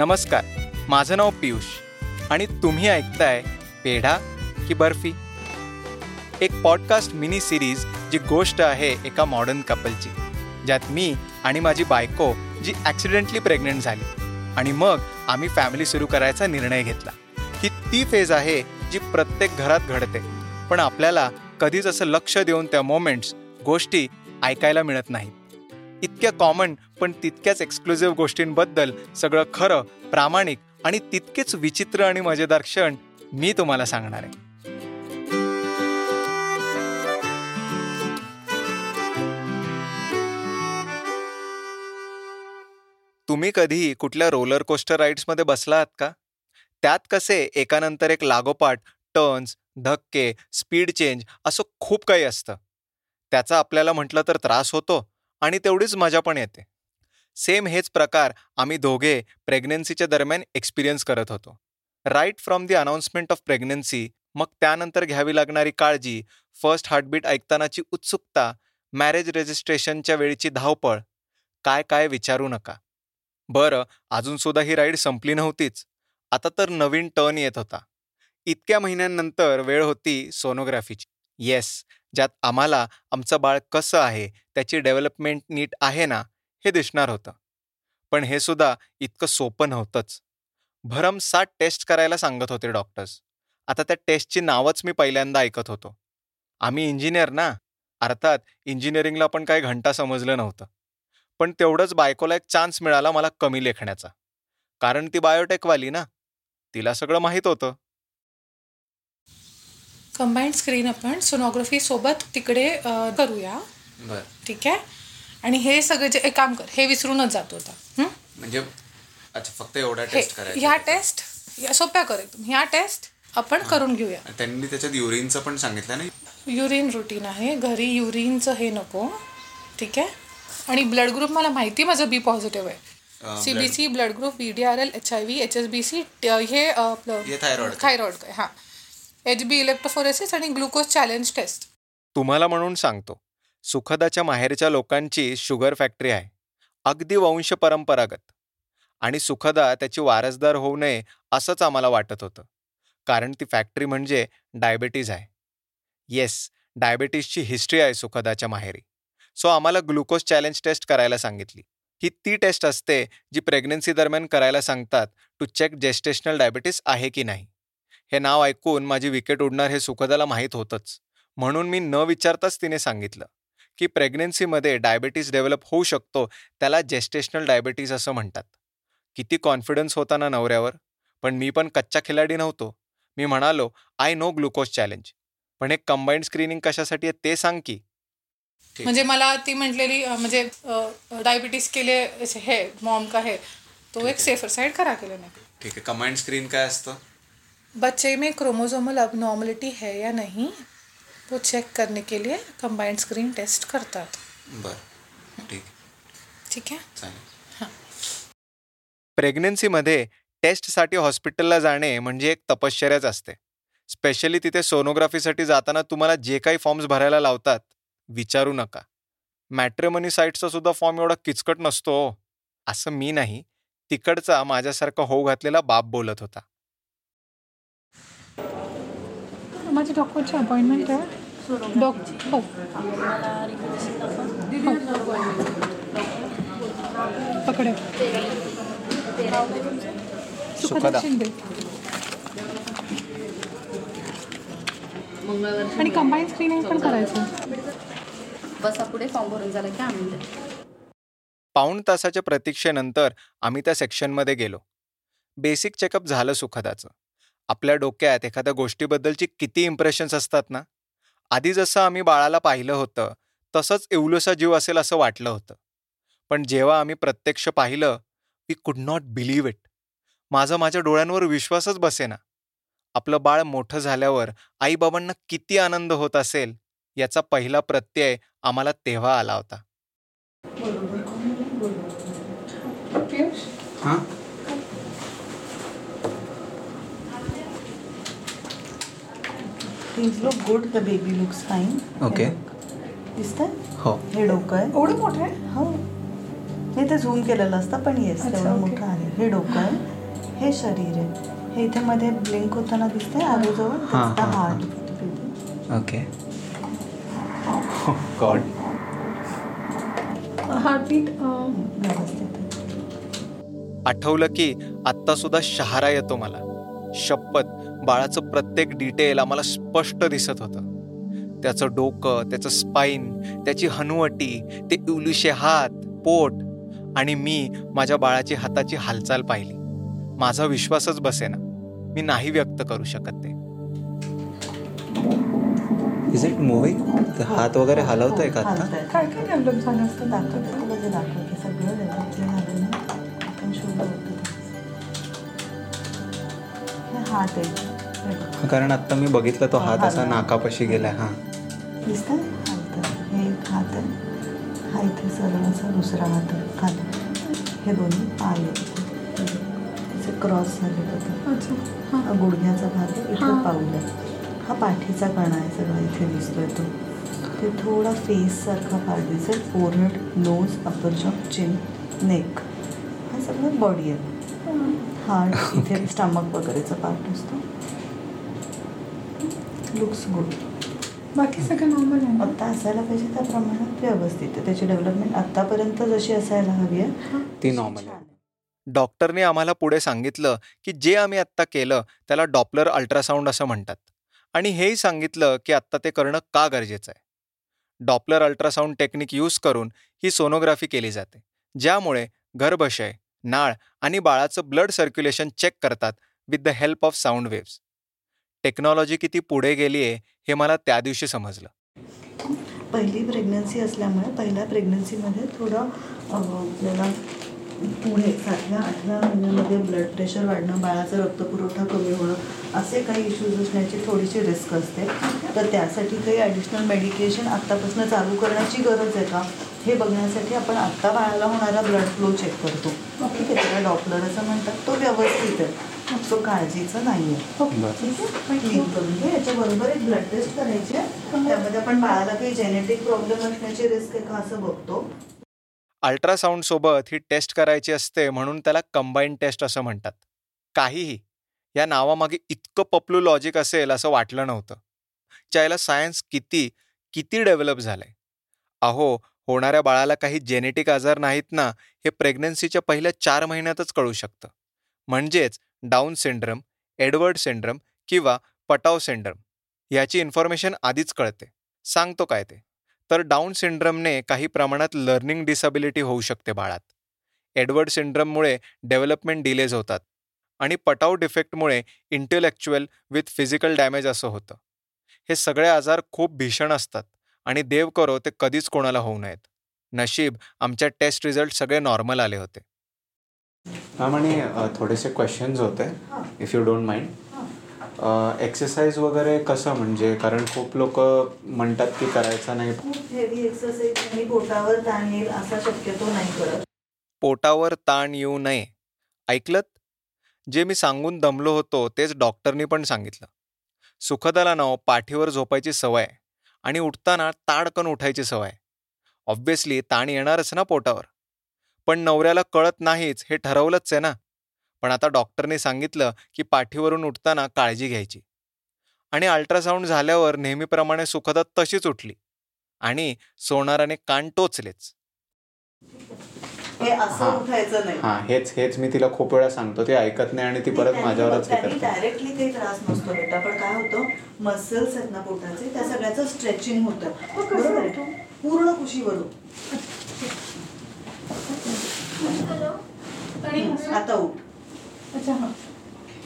नमस्कार माझं नाव पियुष आणि तुम्ही ऐकताय पेढा की बर्फी. एक पॉडकास्ट मिनी सिरीज जी गोष्ट आहे एका मॉडर्न कपलची ज्यात मी आणि माझी बायको जी ॲक्सिडेंटली प्रेग्नंट झाली आणि मग आम्ही फॅमिली सुरू करायचा निर्णय घेतला. ही ती फेज आहे जी प्रत्येक घरात घडते. पण आपल्याला कधीच असं लक्ष देऊन त्या मोमेंट्स गोष्टी ऐकायला मिळत नाहीत. इतक्या कॉमन पण तितक्याच एक्सक्लुझिव्ह गोष्टींबद्दल सगळं खरं प्रामाणिक आणि तितकेच विचित्र आणि मजेदार क्षण मी तुम्हाला सांगणार आहे. तुम्ही कधी कुठल्या रोलर कोस्टर राईड्समध्ये बसला आहात का? त्यात कसे एकानंतर एक लागोपाठ टर्न्स धक्के स्पीड चेंज असं खूप काही असतं. त्याचा आपल्याला म्हटलं तर त्रास होतो आणि तेवढीच मजा पण येते. सेम हेच प्रकार आम्ही दोघे प्रेग्नन्सीच्या दरम्यान एक्सपिरियन्स करत होतो. Right from the announcement of pregnancy मग त्यानंतर घ्यावी लागणारी काळजी फर्स्ट हार्टबीट ऐकतानाची उत्सुकता मॅरेज रजिस्ट्रेशनच्या वेळीची धावपळ काय काय विचारू नका. बरं अजूनसुद्धा ही राईड संपली नव्हतीच. आता तर नवीन टर्न येत होता. इतक्या महिन्यांनंतर वेळ होती सोनोग्राफीची. येस ज्यात आम्हाला आमचं बाळ कसं आहे त्याची डेव्हलपमेंट नीट आहे ना? हे दिसणार होतं. पण हे सुद्धा इतकं सोपं नव्हतंच. भरमसाठ टेस्ट करायला सांगत होते डॉक्टर्स. आता त्या टेस्टची नावच मी पहिल्यांदा ऐकत होतो. आम्ही इंजिनियर ना अर्थात इंजिनिअरिंगला पण काही घंटा समजलं नव्हतं. पण तेवढंच बायकोला एक चान्स मिळाला मला कमी लेखण्याचा. कारण ती बायोटेकवाली ना तिला सगळं माहीत होतं. कंबाईंड स्क्रीन आपण सोनोग्राफी सोबत तिकडे करूया. बर. ठीक आहे? आणि हे सगळे जे एक काम कर हे विसरूनच जातो आता. हं? म्हणजे अच्छा फक्त एवढा टेस्ट करायचा ह्या टेस्ट या सोप्या कर एकदम. ह्या टेस्ट आपण करून घेऊया. त्यांनी त्याच्यात युरिनचं पण सांगितलं नाही? युरिन रुटीन आहे. घरी युरिनचं हे नको. ठीक आहे? आणि ब्लड ग्रुप मला माहिती माझं बी पॉझिटिव्ह आहे. C B C blood group V D R L H I V H S B C हे हे thyroid. थायरॉइड हां. एच बी इलेक्ट्रोफोरेसिस आणि ग्लुकोज चॅलेंज टेस्ट तुम्हाला म्हणून सांगतो. सुखदाच्या माहेरच्या लोकांची शुगर फॅक्टरी आहे. अगदी वंश परंपरागत आणि सुखदा त्याची वारसदार होऊ नये असंच आम्हाला वाटत होतं. कारण ती फॅक्टरी म्हणजे डायबेटीज आहे. येस डायबेटीजची हिस्ट्री आहे सुखदाच्या माहेरी. सो आम्हाला ग्लुकोज चॅलेंज टेस्ट करायला सांगितली. ही ती टेस्ट असते जी प्रेग्नन्सी दरम्यान करायला सांगतात टू चेक जेस्टेशनल डायबिटीस आहे की नाही. हे नाव ऐकून माझी विकेट उडणार हे सुखदाला माहीत होतंच. म्हणून मी न विचारताच तिने सांगितलं. की प्रेग्नन्सीमध्ये डायबेटीस डेव्हलप होऊ शकतो त्याला जेस्टेशनल डायबेटीस असं म्हणतात. किती कॉन्फिडन्स होता ना नवऱ्यावर. पण मी पण कच्चा खिलाडी नव्हतो. मी म्हणालो आय नो ग्लुकोज चॅलेंज पण हे कंबाईंड स्क्रीनिंग कशासाठी आहे ते सांग की. म्हणजे मला ती म्हटलेली म्हणजे डायबिटीज के लिए ऐसे है मॉम का है तो एक सेफर साइड करा के लेने का ठीक आहे. कमांड स्क्रीन काय असतं? बच्चे में क्रोमोसोमल अबनॉर्मलिटी है या नहीं? वो चेक करने के लिए कंबाइंड स्क्रीन टेस्ट करतात. बर. ठीक. ठीक आहे? चालेल. प्रेग्नन्सीमध्ये टेस्टसाठी हॉस्पिटलला जाणे म्हणजे एक तपश्चर्याच असते. स्पेशली तिथे सोनोग्राफीसाठी जाताना तुम्हाला जे काही फॉर्म्स भरायला लावतात विचारू नका. मॅट्रिमनी साईटचा सुद्धा फॉर्म एवढा किचकट नसतो हो. असं मी नाही. तिकडचा माझ्यासारखा होऊ घातलेला बाप बोलत होता. माझी डॉक्टरची अपॉइंटमेंट आहे. डॉक हो पकडे सुखदा शिंदे आणि कंबाईन स्क्रीनिंग पण करायचं. बसा पुढे फॉर्म भरून झाला की द्या पाऊण तासाच्या प्रतीक्षेनंतर आम्ही त्या सेक्शनमध्ये गेलो. बेसिक चेकअप झालं सुखदाचं. आपल्या डोक्यात एखाद्या गोष्टीबद्दलची किती इम्प्रेशन्स असतात ना? आधी जसं आम्ही बाळाला पाहिलं होतं तसंच एवढंसा जीव असेल असं वाटलं होतं. पण जेव्हा आम्ही प्रत्यक्ष पाहिलं वी कुड नॉट बिलीव्ह इट. माझा माझ्या डोळ्यांवर विश्वासच बसेना. आपलं बाळ मोठं झाल्यावर आईबाबांना किती आनंद होत असेल याचा पहिला प्रत्यय आम्हाला तेव्हा आला होता. हां look good, the baby looks fine. Okay. दिसतंय? हो. हे डोकं आहे. एवढं मोठं आहे? हो. नाही ते झूम केलेलं असतं पण येस तेवढं okay. मोठं आहे. हे डोकं आहे. हे शरीर आहे. हे इथे मध्ये ब्लिंक होताना दिसतंय आजूजवळ हां, हां, हार्ट ओके गॉड हार्टबीट. आठवलं की आत्ता सुद्धा शहारा येतो मला. शपथ बाळाचं प्रत्येक डिटेल आम्हाला स्पष्ट दिसत होतं. त्याचं डोकं त्याचं स्पाईन त्याची हनुवटी ते इवलुशे हात पोट आणि मी माझ्या बाळाची हाताची हालचाल पाहिली. माझा विश्वासच बसेना. मी नाही व्यक्त करू शकत ते. इज इट मुव्हिंग हात वगैरे हलवतोय का हात आहे. हे. कारण आता मी बघितलं तो हात असा. नाकापाशी गेलाय हा. दिसतंय? हालतं हे एक हात आहे. हा इथे सरळ असा दुसरा हात आहे. खाली. हे दोन्ही पाय आहेत. हे. असे क्रॉस झाले होते हा. गुडघ्याचा भाग आहे. इथे हां. पाऊल आहे. हा पाठीचा कणा आहे सगळा. इथे दिसतोय तो. ते थोडा फेस सारखा पार्ट दिसेल. Forehead nose upper jaw chin neck हा सगळं बॉडी आहे. हार्ट इथे स्टमक वगैरेचा पार्ट असतो. लुक्स गुड बाकी सगळं नॉर्मल आहे आत्ता असायला पाहिजे त्या प्रमाणात व्यवस्थित आहे. त्याची डेव्हलपमेंट आत्तापर्यंत जशी असायला हवी आहे ती नॉर्मल आहे. डॉक्टरने आम्हाला पुढे सांगितलं की जे आम्ही आत्ता केलं त्याला डॉपलर अल्ट्रासाऊंड असं म्हणतात. आणि हेही सांगितलं की आत्ता ते करणं का गरजेचं आहे? डॉपलर अल्ट्रासाऊंड टेक्निक यूज करून ही सोनोग्राफी केली जाते. ज्यामुळे गर्भाशय नाळ आणि बाळाचं ब्लड सर्क्युलेशन चेक करतात with the help of sound waves. Technology किती पुढे गेली आहे हे मला त्या दिवशी समजलं. पहिली प्रेग्नन्सी असल्यामुळे पहिल्या प्रेग्नन्सीमध्ये थोडं पुढे सातव्या आठव्या महिन्यामध्ये ब्लड प्रेशर वाढणं बाळाचा रक्तपुरवठा कमी होणं असे काही इश्यूज असण्याची थोडीशी रिस्क असते. तर त्यासाठी काही ॲडिशनल मेडिकेशन आत्तापासून चालू करण्याची गरज आहे का? हे बघण्यासाठी आपण आत्ता बाळाला होणारा ब्लड फ्लो चेक करतो. ठीक आहे त्याला डॉक्टर असं म्हणतात. तो व्यवस्थित आहे. तो काळजीचा नाही आहे ठीक आहे याच्याबरोबर एक ब्लड टेस्ट करायची आहे. त्यामध्ये आपण बाळाला काही जेनेटिक प्रॉब्लेम असण्याची रिस्क आहे का असं बघतो. अल्ट्रासाऊंडसोबत ही टेस्ट करायची असते म्हणून त्याला कंबाईन टेस्ट असं म्हणतात. काहीही या नावामागे इतकं पपलू लॉजिक असेल असं वाटलं नव्हतं. चायला सायन्स किती किती डेव्हलप झालंय? अहो होणाऱ्या बाळाला काही जेनेटिक आजार नाहीत ना हे प्रेग्नन्सीच्या पहिल्या चार महिन्यातच कळू शकतं. म्हणजेच डाऊन सिंड्रम एडवर्ड सिंड्रम किंवा पटाव सिंड्रम याची इन्फॉर्मेशन आधीच कळते. सांगतो काय ते? तर डाऊन सिंड्रमने काही प्रमाणात लर्निंग डिसॅबिलिटी होऊ शकते बाळात. एडवर्ड सिंड्रममुळे डेव्हलपमेंट डिलेज होतात आणि पटाव डिफेक्टमुळे इंटेलेक्च्युअल विथ फिजिकल डॅमेज असं होतं. हे सगळे आजार खूप भीषण असतात आणि देव करो ते कधीच कोणाला होऊ नयेत. नशीब आमच्या टेस्ट रिझल्ट सगळे नॉर्मल आले होते. मॅम आणि थोडेसे क्वेश्चन्स होते if you don't mind exercise वगैरे कसं म्हणजे? कारण खूप लोक म्हणतात की करायचं नाही. खूप हेवी एक्सरसाइज आणि पोटावर ताण येईल असा शक्यतो नाही करत. पोटावर ताण येऊ नये. ऐकलत? जे मी सांगून दमलो होतो तेच डॉक्टरनी पण सांगितलं. सुखदाला नाव पाठीवर झोपायची सवय आणि उठताना ताडकन उठायची सवय. ऑब्व्हियसली ताण येणारच ना पोटावर. पण नवऱ्याला कळत नाहीच हे ठरवलंच आहे ना. पण आता डॉक्टरने सांगितलं की पाठीवरून उठताना काळजी घ्यायची. आणि अल्ट्रासाऊंड झाल्यावर नेहमीप्रमाणे सुखदा तशीच उठली. आणि सोनाराने कान टोचलेच. हे असं हां. उठायचं नाही. हां हेच हेच मी तिला खूप वेळा सांगतो. ती ऐकत नाही आणि ती परत माझ्यावरच हे करते. डायरेक्टली काही त्रास नसतो बेटा. पण काय होतं मसल्स आहेत ना पोटाचे त्या सगळ्याचं स्ट्रेचिंग होतं. बरोबर पूर्ण कुशीवरून आता उठ. अच्छा हां.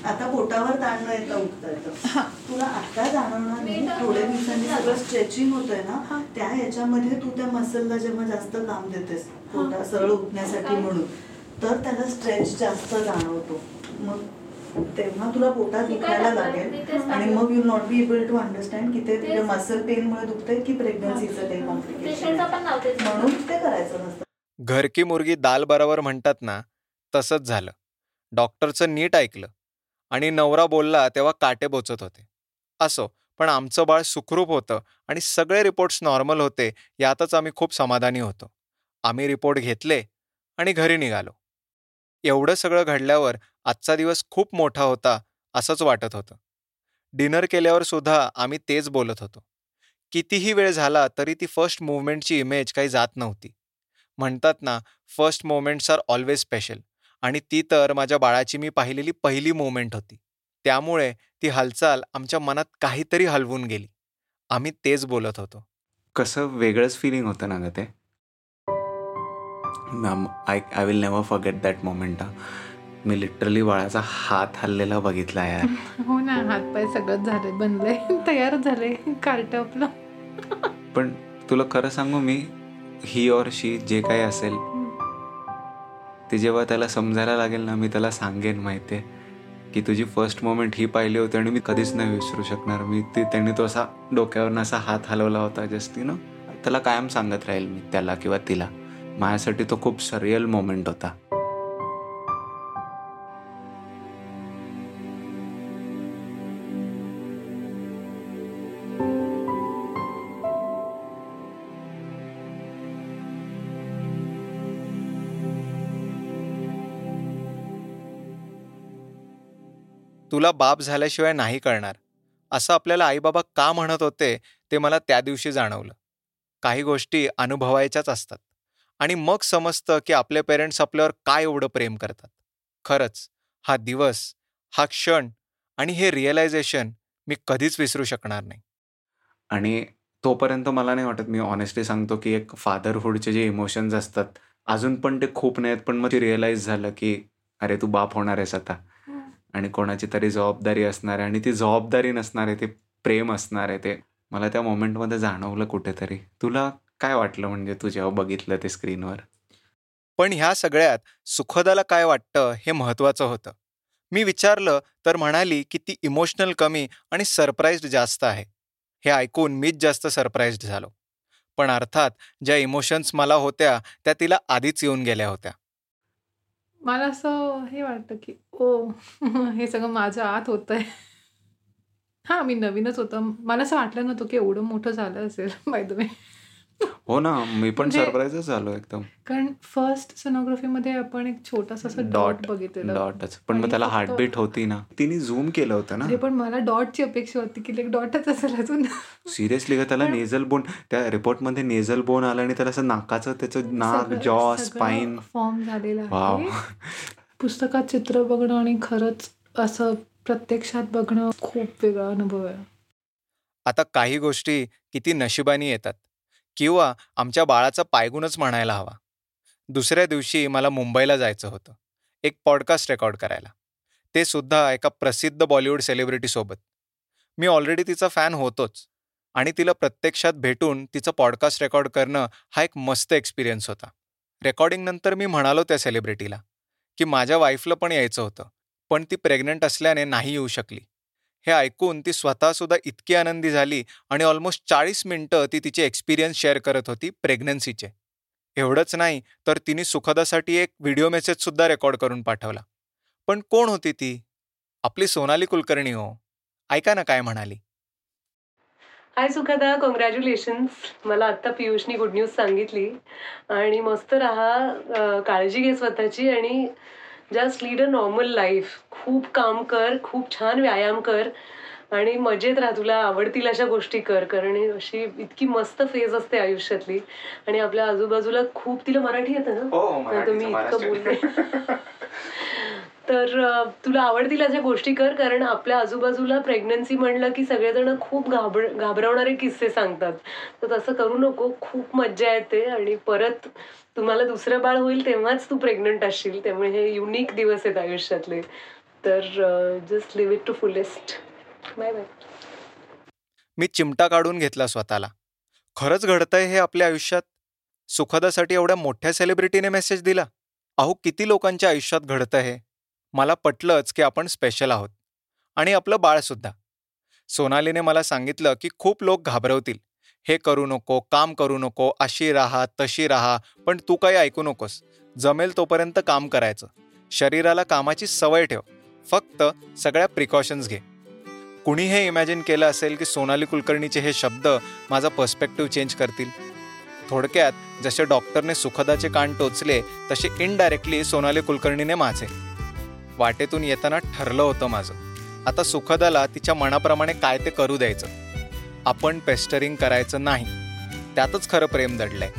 आता पोटावर ताण न येता उठता येतं तुला आता जाणवणार नाही. थोड्या दिवसांनी सगळं स्ट्रेचिंग होतंय ना त्या ह्याच्यामध्ये तू त्या मसलला जेव्हा जास्त काम देतेस पोटा सरळ उठण्यासाठी म्हणून तर त्याला स्ट्रेच जास्त जाणवतो. मग तेव्हा तुला पोटात दुखायला लागेल. आणि मग you not be able to understand की ते तुझ्या मसल पेनमुळे दुखतंय की प्रेग्नन्सीचं काही कॉम्प्लिकेशन म्हणून ते करायचं नसतं. घरकी मुर्गी दाल बरोबर म्हणतात ना तसंच झालं. डॉक्टरचं नीट ऐकलं आणि नवरा बोलला तेव्हा काटे बोचत होते. असो पण आमचं बाळ सुखरूप होतं आणि सगळे रिपोर्ट्स नॉर्मल होते यातच आम्ही खूप समाधानी होतो. आम्ही रिपोर्ट घेतले आणि घरी निघालो. एवढं सगळं घडल्यावर आजचा दिवस खूप मोठा होता असंच वाटत होतं. डिनर केल्यावर सुद्धा आम्ही तेच बोलत होतो. कितीही वेळ झाला तरी ती फर्स्ट मुवमेंटची इमेज काही जात नव्हती. म्हणतात ना first moments are always special. आणि ती तर माझ्या बाळाची मी पाहिलेली पहिली मुवमेंट होती. त्यामुळे ती हालचाल आमच्या मनात काहीतरी हलवून गेली. आम्ही तेच बोलत होतो. कसं वेगळंच फिलिंग होतं ना ग ते. I I will never forget that moment me literally बाळाचा हात हल्लेला बघितला यार. हो ना हातपाय सगळं झाले बनलंय तयारच झाले कार्ट आपलं. पण तुला खरं सांगू मी ही और शी जे काही असेल ते जेव्हा त्याला समजायला लागेल ना मी त्याला सांगेन माहिती आहे की तुझी फर्स्ट मोमेंट ही पाहिली होती आणि मी कधीच नाही विसरू शकणार. मी ती त्यांनी तो असा डोक्यावरनं असा हात हलवला होता जस्ट यू त्याला कायम सांगत राहील मी त्याला किंवा तिला. माझ्यासाठी तो खूप सरियल मोमेंट होता. तुला बाप झाल्याशिवाय नाही कळणार असं आपल्याला आईबाबा का म्हणत होते ते मला त्या दिवशी जाणवलं. काही गोष्टी अनुभवायच्याच असतात. आणि मग समजतं की आपले पेरेंट्स आपल्यावर काय एवढं प्रेम करतात. खरंच हा दिवस हा क्षण आणि हे रिअलायझेशन मी कधीच विसरू शकणार नाही. आणि तोपर्यंत मला नाही वाटत मी ऑनेस्टली सांगतो की एक फादरहुडचे जे इमोशन्स असतात अजून पण ते खूप नाहीत पण मग ते रिअलाईज झालं की अरे तू बाप होणार आहेस आता. आणि कोणाची तरी जबाबदारी असणार आहे आणि ती जबाबदारी नसणार आहे ते प्रेम असणार आहे ते. मला त्या मोमेंटमध्ये जाणवलं कुठेतरी. तुला काय वाटलं म्हणजे तू जेव्हा बघितलं ते स्क्रीनवर? पण ह्या सगळ्यात सुखदाला काय वाटतं हे महत्वाचं होतं. मी विचारलं तर म्हणाली की ती इमोशनल कमी आणि सरप्राईज्ड जास्त आहे. हे ऐकून मीच जास्त सरप्राईज्ड झालो. पण अर्थात ज्या इमोशन्स मला होत्या त्या तिला आधीच येऊन गेल्या होत्या. मला असं हे वाटतं की ओ हे सगळं माझ्या आत होतंय. हां मी नवीनच होतं. मला असं वाटलं नव्हतं की एवढं मोठं झालं असेल बाय द वे हो ना मी पण म्हणजे- सरप्राईजच झालो एकदम. कारण फर्स्ट सोनोग्राफीमध्ये आपण एक छोटासा असं डॉट डॉट बघितलेलं. डॉटच पण मग त्याला हार्टबीट होती ना. तिने झूम केलं होतं ना. पण मला डॉटची अपेक्षा होती की एक डॉटच असेल अजून. सिरियसली का त्याला नेझल बोन त्या रिपोर्टमध्ये नेझल बोन आलं आणि त्याला असं नाकाचं त्याचं नाक जॉ स्पाईन फॉर्म झालेला पुस्तकात चित्र बघणं आणि खरंच असं प्रत्यक्षात बघणं खूप वेगळा अनुभव आहे. आता काही गोष्टी किती नशिबानी येतात. किंवा आमच्या बाळाचा पायगुणच म्हणायला हवा. दुसऱ्या दिवशी मला मुंबईला जायचं होतं. एक पॉडकास्ट रेकॉर्ड करायला. ते सुद्धा एका प्रसिद्ध बॉलिवूड सेलिब्रिटीसोबत मी ऑलरेडी तिचा फॅन होतोच आणि तिला प्रत्यक्षात भेटून तिचं पॉडकास्ट रेकॉर्ड करणं हा एक मस्त एक्सपिरियन्स होता. रेकॉर्डिंगनंतर मी म्हणालो त्या सेलिब्रिटीला की माझ्या वाईफला पण यायचं होतं पण ती प्रेग्नंट असल्याने नाही येऊ शकली. हे ऐकून ती स्वतःसुद्धा इतकी आनंदी झाली आणि ऑलमोस्ट चाळीस मिनिटं ती तिचे एक्सपिरियन्स शेअर करत होती प्रेग्नन्सीचे एवढंच नाही तर तिने सुखदासाठी एक व्हिडिओ मेसेजसुद्धा रेकॉर्ड करून पाठवला. पण कोण होती ती? आपली सोनाली कुलकर्णी हो. ऐका ना काय म्हणाली. हाय सुखदा. कॉंग्रॅच्युलेशन्स मला आत्ता पियुषनी गुड न्यूज सांगितली. आणि मस्त राहा काळजी घे स्वतःची आणि just lead a normal life खूप काम कर खूप छान व्यायाम कर आणि मजेत राहा. तुला आवडतील अशा गोष्टी कर. कारण अशी इतकी मस्त फेज असते आयुष्यातली. आणि आपल्या आजूबाजूला खूप तिला मराठी येतं ना? हो, तर मी मराठीचं इतकं बोलते तर तुला आवडतील अशा गोष्टी कर कारण आपल्या आजूबाजूला प्रेग्नन्सी म्हणलं की सगळेजण खूप घाबर घाबरवणारे किस्से सांगतात. तर तसं करू नको खूप मज्जा येते आणि परत तुम्हाला दुसरं बाळ होईल तेव्हाच तू प्रेग्नंट असशील. त्यामुळे हे युनिक दिवस आहेत आयुष्यातले. तर just live it to fullest bye bye मी चिमटा काढून घेतला स्वतःला. खरंच घडतंय हे आपल्या आयुष्यात? सुखदासाठी एवढ्या मोठ्या सेलिब्रिटीने मेसेज दिला? अहो किती लोकांच्या आयुष्यात घडतं हे? मला पटलंच की आपण स्पेशल आहोत. आणि आपलं बाळसुद्धा सोनालीने मला सांगितलं की खूप लोक घाबरवतील. हे करू नको काम करू नको अशी राहा तशी राहा पण तू काही ऐकू नकोस. जमेल तोपर्यंत काम करायचं. शरीराला कामाची सवय ठेव. फक्त सगळ्या प्रिकॉशन्स घे. कुणी हे इमॅजिन केलं असेल की सोनाली कुलकर्णीचे हे शब्द माझा पर्स्पेक्टिव्ह चेंज करतील? थोडक्यात जसे डॉक्टरने सुखदाचे कान टोचले तसे इनडायरेक्टली सोनाली कुलकर्णीने माझे. वाटेतून येताना ठरलं होतं माझं. आता सुखदाला तिच्या मनाप्रमाणे काय ते करू द्यायचं. आपण पेस्टरिंग करायचं नाही. त्यातच खरं प्रेम दडलंय.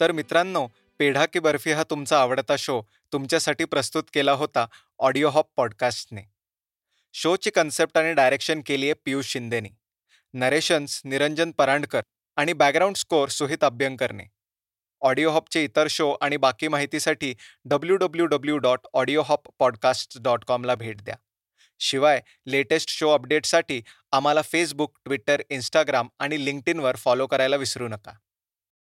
तर मित्रांनो पेढा की बर्फी हा तुमचा आवडता शो. तुमच्यासाठी प्रस्तुत केला होता ऑडिओ हॉप पॉडकास्टने. शोची कन्सेप्ट आणि डायरेक्शन केली आहे पियुष शिंदेनी. नरेशन्स निरंजन परांडकर आणि बॅकग्राऊंड स्कोअर सुहित अभ्यंकरने. ऑडिओ हॉपचे इतर शो आणि बाकी माहितीसाठी W W W dot audio hop podcast dot कॉमला भेट द्या. शिवाय लेटेस्ट शो अपडेटसाठी आम्हाला फेसबुक ट्विटर इंस्टाग्राम आणि लिंक्डइनवर फॉलो करायला विसरू नका.